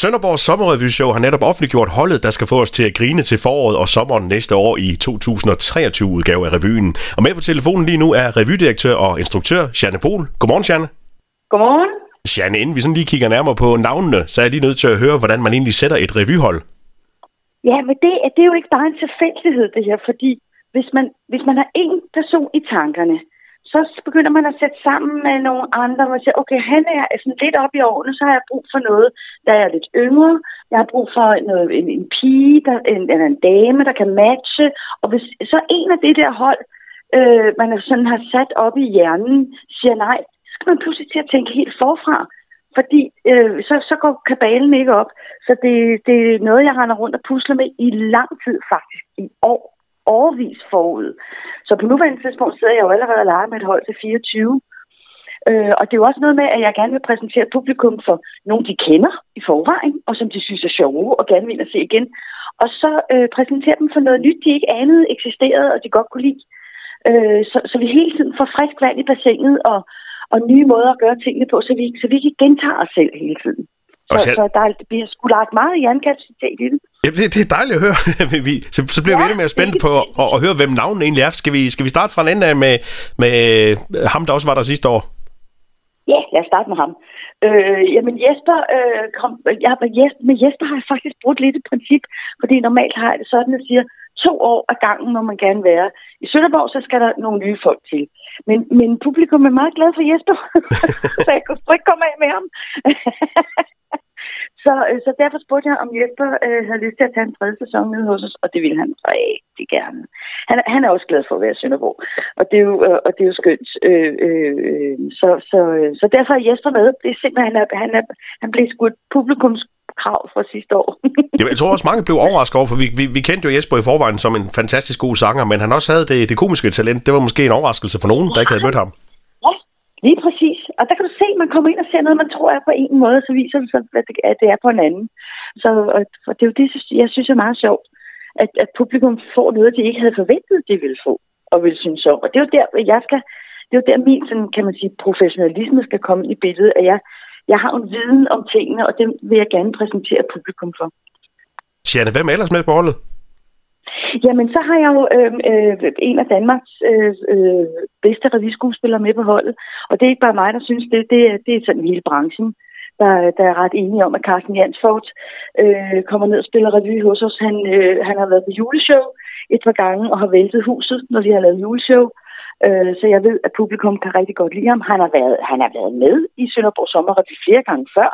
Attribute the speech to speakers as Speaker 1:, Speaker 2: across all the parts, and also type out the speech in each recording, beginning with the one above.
Speaker 1: Sønderborgs Sommerrevyshow har netop offentliggjort holdet, der skal få os til at grine til foråret og sommeren næste år i 2023 udgave af revyen. Og med på telefonen lige nu er revydirektør og instruktør Janne Pol. Godmorgen, Janne.
Speaker 2: Godmorgen.
Speaker 1: Janne, inden vi sådan lige kigger nærmere på navnene, så er jeg lige nødt til at høre, hvordan man egentlig sætter et revyhold.
Speaker 2: Ja, men det, det er jo ikke bare en tilfældighed, det her, fordi hvis man, hvis man har en person i tankerne, så begynder man at sætte sammen med nogle andre, og siger, okay, han er sådan lidt op i årene, så har jeg brug for noget, der er lidt yngre. Jeg har brug for noget, en, en pige, der, en, eller en dame, der kan matche. Og hvis så en af det der hold, øh, man sådan har sat op i hjernen, siger nej, så skal man pludselig til at tænke helt forfra. Fordi øh, så, så går kabalen ikke op. Så det, det er noget, jeg render rundt og pusler med i lang tid faktisk. I år overvis forud. Så på nuværende tidspunkt sidder jeg jo allerede og leger med et hold til 24. Øh, og det er jo også noget med, at jeg gerne vil præsentere publikum for nogen, de kender i forvejen, og som de synes er sjove og gerne vil at se igen. Og så øh, præsentere dem for noget nyt, de ikke anede eksisterede, og de godt kunne lide. Øh, så, så vi hele tiden får frisk vand i bassinet og, og nye måder at gøre tingene på, så vi, så vi ikke gentager os selv hele tiden. Så, selv... så der bliver sgu lagt meget hjernekapacitet i det.
Speaker 1: Ja, det, det er dejligt at høre. vi, så, så bliver ja, vi endnu mere spændt på at, at, høre, hvem navnet egentlig er. Skal vi, skal vi starte fra en ende af med, med ham, der også var der sidste år?
Speaker 2: Ja, lad os starte med ham. Øh, jamen Jesper, øh, kom, med, Jesper, med Jesper har jeg faktisk brugt lidt et princip, fordi normalt har jeg det sådan, at jeg siger, to år af gangen må man gerne være. I Sønderborg, så skal der nogle nye folk til. Men, men publikum er meget glad for Jesper, så jeg kunne ikke komme af med ham. Så, øh, så derfor spurgte jeg, om Jesper øh, havde lyst til at tage en tredje sæson med hos os, og det ville han rigtig gerne. Han, han er også glad for at være i Sønderborg, og det er jo, øh, og det er jo skønt. Øh, øh, så, så, så derfor er Jesper med. Det er simpelthen, han, er, han, er, han blev sgu et publikums krav fra sidste år.
Speaker 1: Jamen, jeg tror også, mange blev overrasket over, for vi, vi, vi kendte jo Jesper i forvejen som en fantastisk god sanger, men han også havde det, det komiske talent. Det var måske en overraskelse for nogen, der ikke havde mødt ham.
Speaker 2: Ja, lige præcis. Og der kan du se, at man kommer ind og ser noget, man tror er på en måde, så viser det sig, at det er på en anden. Så og det er jo det, jeg synes er meget sjovt, at, at publikum får noget, de ikke havde forventet, de ville få og ville synes om. Og det er jo der, jeg skal, det er jo der min, sådan, kan man sige, professionalisme skal komme i billedet, at jeg, jeg har en viden om tingene, og det vil jeg gerne præsentere publikum for.
Speaker 1: Sjane, hvem er ellers med på holdet?
Speaker 2: Jamen, så har jeg jo øh, øh, en af Danmarks øh, øh, bedste revyskuespillere med på holdet. Og det er ikke bare mig, der synes det. Det er, det er sådan hele branchen, der, der er ret enige om, at Carsten Jansfort øh, kommer ned og spiller revy hos os. Han, øh, han har været på juleshow et par gange og har væltet huset, når vi har lavet juleshow. Øh, så jeg ved, at publikum kan rigtig godt lide ham. Han har været, han har været med i Sønderborg Sommerrevy flere gange før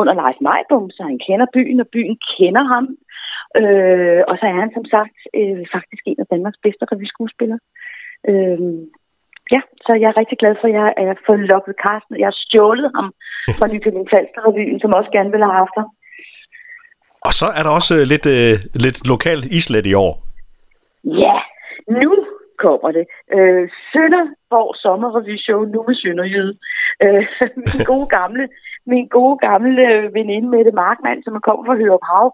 Speaker 2: under Leif Majbom, så han kender byen, og byen kender ham. Øh, og så er han som sagt øh, faktisk en af Danmarks bedste revyskuespillere. Øh, ja, så jeg er rigtig glad for, at jeg har fået lukket Carsten. Jeg har stjålet ham fra Nykøbing Falster-revyen, som også gerne ville have haft ham.
Speaker 1: Og så er der også øh, lidt, øh, lidt lokalt islet i år.
Speaker 2: Ja, nu kommer det. Øh, Sønderborg Sommerrevy-show, nu med Sønderjyde. Øh, min gode gamle, min gode gamle veninde Mette Markmann, som er kommet fra Hørup Hav,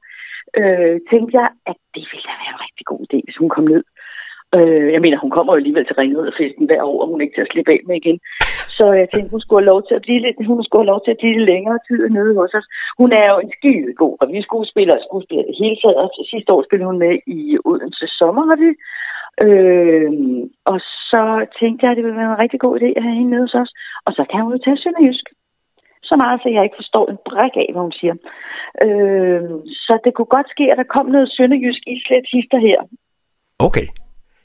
Speaker 2: øh, tænkte jeg, at det ville da være en rigtig god idé, hvis hun kom ned. Øh, jeg mener, hun kommer jo alligevel til Ringrid-festen hver år, og hun er ikke til at slippe af med igen. Så jeg tænkte, hun skulle have lov til at blive lidt, hun skulle have lov til at blive lidt længere tid nede hos os. Hun er jo en skide god revyskuespiller og skuespiller det hele taget. Så sidste år spillede hun med i Odense Sommerrevy. Øh, og så tænkte jeg, at det ville være en rigtig god idé at have hende nede hos os. Og så kan hun jo tage Sønderjysk så meget, så jeg ikke forstår en bræk af, hvad hun siger. Øh, så det kunne godt ske, at der kom noget sønderjysk islet hister her.
Speaker 1: Okay.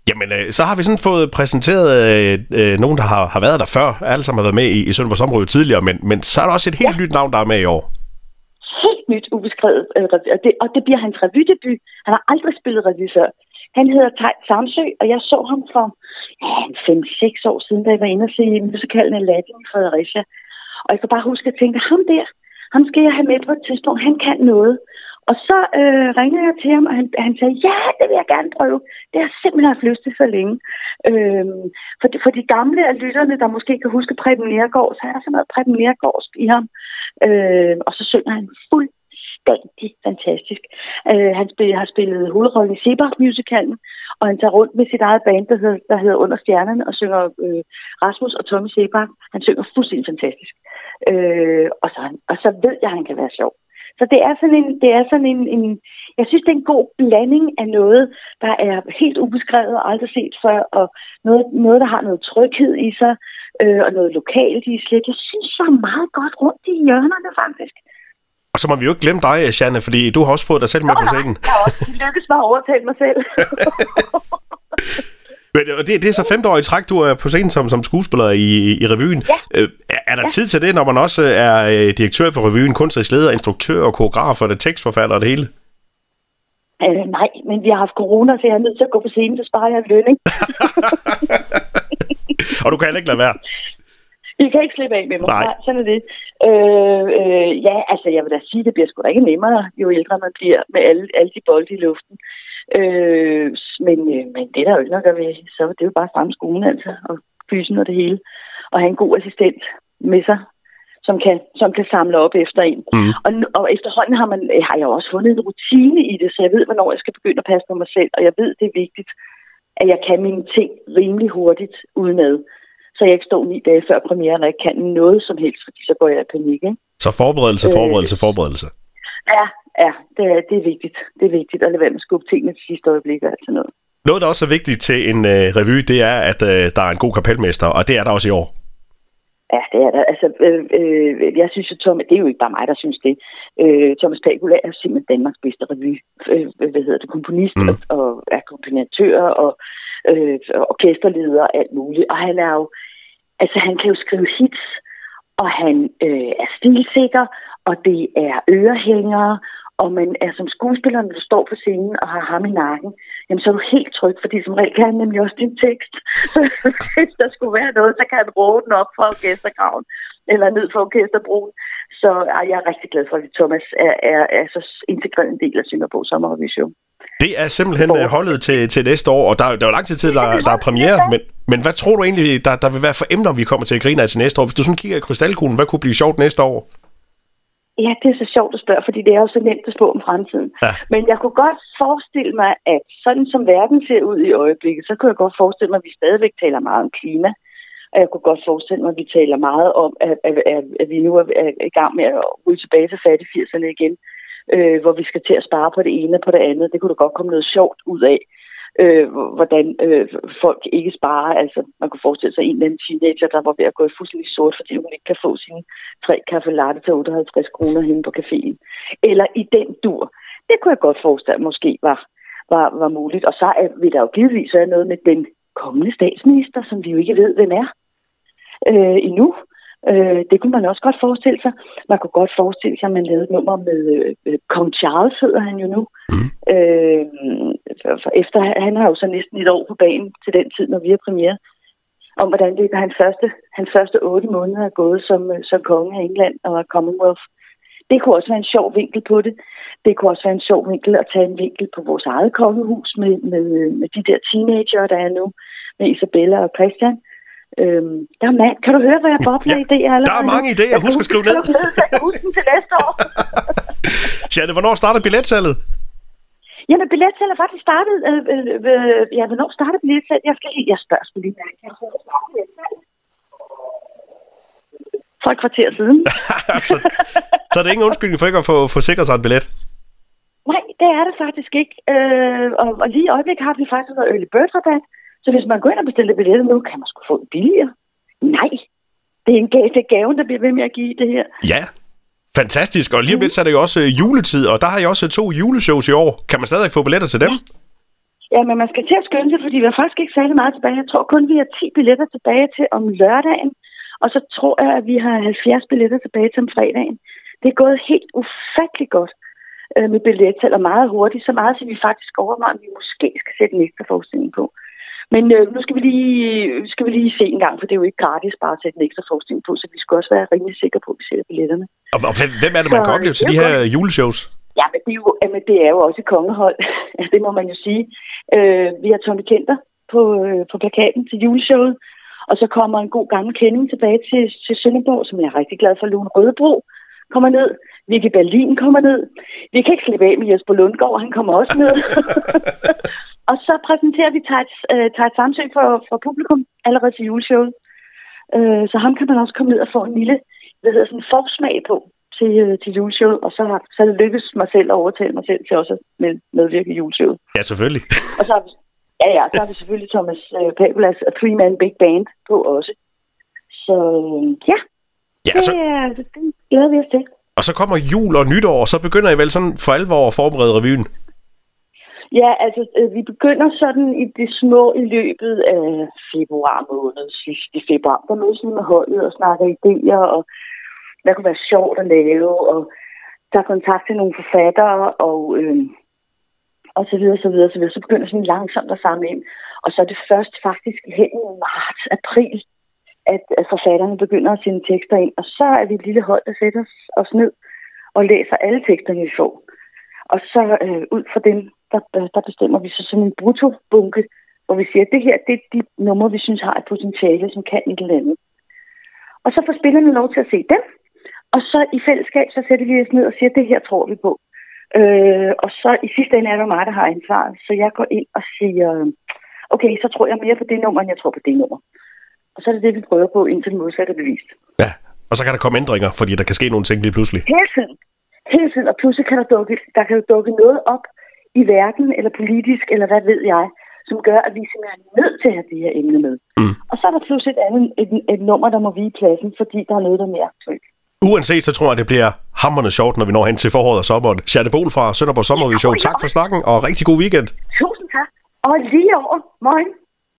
Speaker 1: Jamen, øh, så har vi sådan fået præsenteret øh, øh, nogen, der har, har været der før. Alle sammen har været med i, i Sønderborgs område tidligere, men, men så er der også et helt ja. nyt navn, der er med i år.
Speaker 2: Helt nyt ubeskrevet. Øh, og, det, og det bliver hans revydebut. Han har aldrig spillet revy før. Han hedder Tej Samsø, og jeg så ham for ja, 5-6 år siden, da jeg var inde og se musikalen Aladdin i Fredericia. Og jeg kan bare huske at tænke, ham der, ham skal jeg have med på et tidspunkt. Han kan noget. Og så øh, ringede jeg til ham, og han, han sagde, ja, det vil jeg gerne prøve. Det har jeg simpelthen haft lyst til så længe. Øh, for, de, for de gamle af lytterne, der måske kan huske Preben Nergård, så er der sådan noget Preben Nergårdsk i ham. Øh, og så synger han fuldstændig fantastisk. Øh, han spil, har spillet hovedrollen i Sebak-musicalen, og han tager rundt med sit eget band, der hedder, der hedder Under Stjernerne, og synger øh, Rasmus og Tommy Sebak. Han synger fuldstændig fantastisk. Øh, og, så, og så ved jeg, at han kan være sjov. Så det er sådan en, det er sådan en, en, jeg synes, det er en god blanding af noget, der er helt ubeskrevet og aldrig set før, og noget, noget der har noget tryghed i sig, øh, og noget lokalt i slet. Jeg synes, så meget godt rundt i hjørnerne, faktisk.
Speaker 1: Og så må vi jo ikke glemme dig, Janne, fordi du har også fået dig selv med Nå, på scenen.
Speaker 2: Jeg har også lykkes mig at overtale mig selv.
Speaker 1: Men det, det er så femte år i træk, du er på scenen som, som skuespiller i, i revyen.
Speaker 2: Ja.
Speaker 1: Øh, er, er der ja. tid til det, når man også er øh, direktør for revyen, kunstnerisk leder, instruktør og koreograf og det tekstforfatter og det hele?
Speaker 2: Øh, nej, men vi har haft corona, så jeg er nødt til at gå på scenen, så sparer jeg løn, ikke?
Speaker 1: og du kan heller ikke lade være.
Speaker 2: I kan ikke slippe af med mig.
Speaker 1: Nej.
Speaker 2: Nej sådan er det. Øh, øh, ja, altså jeg vil da sige, det bliver sgu da ikke nemmere, jo ældre man bliver med alle, alle de bolde i luften. Øh, men, øh, men det er der jo ikke nok at ved. Så det er jo bare fremme skolen, altså, og fysen og det hele. Og have en god assistent med sig, som kan, som kan samle op efter en.
Speaker 1: Mm.
Speaker 2: Og, og efterhånden har, man, har jeg også fundet en rutine i det, så jeg ved, hvornår jeg skal begynde at passe på mig selv. Og jeg ved, det er vigtigt, at jeg kan mine ting rimelig hurtigt udenad. Så jeg ikke står ni dage før premieren, og ikke kan noget som helst, fordi så går jeg i panik. Ikke?
Speaker 1: Så forberedelse,
Speaker 2: Øh.
Speaker 1: forberedelse, forberedelse.
Speaker 2: Ja, ja, det er, det er vigtigt. Det er vigtigt at lade være med at skubbe tingene til sidste øjeblik og alt sådan noget.
Speaker 1: Noget, der også er vigtigt til en øh, revy, det er, at øh, der er en god kapelmester, og det er der også i år.
Speaker 2: Ja, det er der. Altså, øh, øh, jeg synes jo, Thomas, det er jo ikke bare mig, der synes det. Øh, Thomas Pagula er simpelthen Danmarks bedste revy. Øh, hvad hedder det? Komponist
Speaker 1: Mm.
Speaker 2: og, og akkompagnatør og øh, orkesterleder og alt muligt. Og han er jo, altså han kan jo skrive hits, og han øh, er stilsikker, og det er ørehængere, og man er som skuespiller, når du står på scenen og har ham i nakken, jamen så er du helt tryg, fordi som regel kan han nemlig også din tekst. Så hvis der skulle være noget, så kan han råbe den op fra orkestergraven, eller ned fra orkesterbroen. Så ej, jeg er rigtig glad for, at Thomas er, er, er så integreret en del af Sønderborg Sommerrevision.
Speaker 1: Det er simpelthen øh, holdet til, til næste år, og der, der er jo lang tid til, der, der er premiere, men, men hvad tror du egentlig, der, der vil være for emner, vi kommer til at grine af til næste år? Hvis du sådan kigger i krystalkuglen, hvad kunne blive sjovt næste år?
Speaker 2: Ja, det er så sjovt at spørge, fordi det er jo så nemt at spå om fremtiden.
Speaker 1: Ja.
Speaker 2: Men jeg kunne godt forestille mig, at sådan som verden ser ud i øjeblikket, så kunne jeg godt forestille mig, at vi stadigvæk taler meget om klima. Og jeg kunne godt forestille mig, at vi taler meget om, at, at, at, at vi nu er, er i gang med at ryge tilbage til fattigfirserne igen, øh, hvor vi skal til at spare på det ene og på det andet. Det kunne da godt komme noget sjovt ud af, øh, hvordan øh, folk ikke sparer. Altså, man kunne forestille sig en eller anden teenager, der var ved at gå fuldstændig sort, fordi hun ikke kan få sine tre kaffe latte til 58 kroner henne på caféen. Eller i den dur. Det kunne jeg godt forestille måske var, var, var muligt. Og så er, vil der jo givetvis være noget med den kommende statsminister, som vi jo ikke ved, hvem er øh, endnu. Øh, det kunne man også godt forestille sig. Man kunne godt forestille sig, at man lavede et nummer med øh, Kong Charles, hedder han jo nu.
Speaker 1: Mm.
Speaker 2: Øh, for, for efter, han har jo så næsten et år på banen til den tid, når vi har premiere, om hvordan det er, han første, hans første otte måneder er gået som, øh, som konge af England og Commonwealth. Det kunne også være en sjov vinkel på det. Det kunne også være en sjov vinkel at tage en vinkel på vores eget kongehus med, med, med de der teenager, der er nu, med Isabella og Christian. Øhm, der er mand. Kan du høre, hvor jeg bobler
Speaker 1: Ja,
Speaker 2: idéer allerede?
Speaker 1: der er mange idéer.
Speaker 2: Jeg kan
Speaker 1: Husk at skrive ned.
Speaker 2: Jeg kan huske til næste år.
Speaker 1: Janne, hvornår starter billetsalget?
Speaker 2: Jamen, billetsalget er faktisk startet. Øh, øh, øh, ja, hvornår starter billetsalget? Jeg skal lige, jeg spørger sgu lige mærke. Jeg. For et kvarter siden.
Speaker 1: så, så er det ingen undskyldning for ikke at få, få sikret sig en billet.
Speaker 2: Nej, det er det faktisk ikke. Øh, og, og lige i øjeblikket har vi faktisk noget early bird rabat. Så hvis man går ind og bestiller billetter nu, kan man sgu få det billigere. Nej, det er, en gave, det er gaven, der bliver ved med at give det her.
Speaker 1: Ja, fantastisk. Og lige om lidt så er det jo også øh, juletid, og der har jeg også to juleshows i år. Kan man stadig få billetter til dem?
Speaker 2: Ja, men man skal til at skynde sig, fordi vi har faktisk ikke særlig meget tilbage. Jeg tror kun, vi har 10 billetter tilbage til om lørdagen. Og så tror jeg, at vi har 70 billetter tilbage til om fredagen. Det er gået helt ufattelig godt øh, med billettal og meget hurtigt. Så meget, at vi faktisk overvejer, at vi måske skal sætte en ekstra forestilling på. Men øh, nu skal vi, lige, skal vi lige se en gang, for det er jo ikke gratis bare at sætte en ekstra forestilling på, så vi skal også være rimelig sikre på, at vi sætter billetterne.
Speaker 1: Og, og hvem, er det, man
Speaker 2: Så,
Speaker 1: kan opleve til de
Speaker 2: er
Speaker 1: her juleshows?
Speaker 2: Ja, men det er jo, jamen, det er jo også et kongehold. Altså, det må man jo sige. Øh, vi har Tommy Kenter på, øh, på plakaten til juleshowet. Og så kommer en god gammel kending tilbage til, til Sønderborg, som jeg er rigtig glad for. Lone Rødebro kommer ned. Vicky Berlin kommer ned. Vi kan ikke slippe af med Jesper Lundgaard, han kommer også ned. og så præsenterer vi Tejts, øh, Samsø for, for publikum allerede til juleshowet. Øh, så ham kan man også komme ned og få en lille hvad hedder sådan, forsmag på. til, øh, til juleshowet, og så har så lykkedes mig selv at overtale mig selv til også at med, medvirke i juleshowet.
Speaker 1: Ja, selvfølgelig.
Speaker 2: Og så har vi, ja, ja, så har vi selvfølgelig Thomas øh, Pabulas A Three Man Big Band på også. Så øh, ja,
Speaker 1: Ja,
Speaker 2: det,
Speaker 1: så,
Speaker 2: er, det, det glæder vi os til.
Speaker 1: og så kommer jul og nytår, og så begynder I vel sådan for alvor at forberede revyen.
Speaker 2: Ja, altså, øh, vi begynder sådan i det små i løbet af februar måned, sidste i februar. Der mødes vi med holdet og snakker idéer, og hvad kunne være sjovt at lave, og tager kontakt til nogle forfattere, og, øh, og så videre, så videre, så videre. Så begynder sådan langsomt at samle ind. Og så er det først faktisk hen i marts, april, at, at forfatterne begynder at sende tekster ind. Og så er vi et lille hold, der sætter os ned og læser alle teksterne, vi får. Og så øh, ud fra dem, der, der bestemmer vi så sådan en bruttobunke, hvor vi siger, at det her det er de numre, vi synes har et potentiale, som kan et eller andet. Og så får spillerne lov til at se dem, og så i fællesskab, så sætter vi os ned og siger, at det her tror vi på. Øh, og så i sidste ende er det mig, der har ansvaret, så jeg går ind og siger, okay, så tror jeg mere på det nummer, end jeg tror på det nummer. Og så er det det, vi prøver på, indtil det modsatte er bevist.
Speaker 1: Ja, og så kan der komme ændringer, fordi der kan ske nogle ting lige pludselig.
Speaker 2: Hele tiden. Hele tiden. Og pludselig kan der dukke, der kan dukke noget op i verden, eller politisk, eller hvad ved jeg, som gør, at vi simpelthen er nødt til at have det her emne med.
Speaker 1: Mm.
Speaker 2: Og så er der pludselig et, andet, et, et nummer, der må vige pladsen, fordi der er noget, der er mere aktuelt.
Speaker 1: Uanset, så tror jeg, det bliver hammerende sjovt, når vi når hen til foråret og sommeren. Jeanne Bol fra Sønderborg Sommervision. Tak for snakken, og rigtig god weekend.
Speaker 2: Tusind tak. Og lige over. Moin.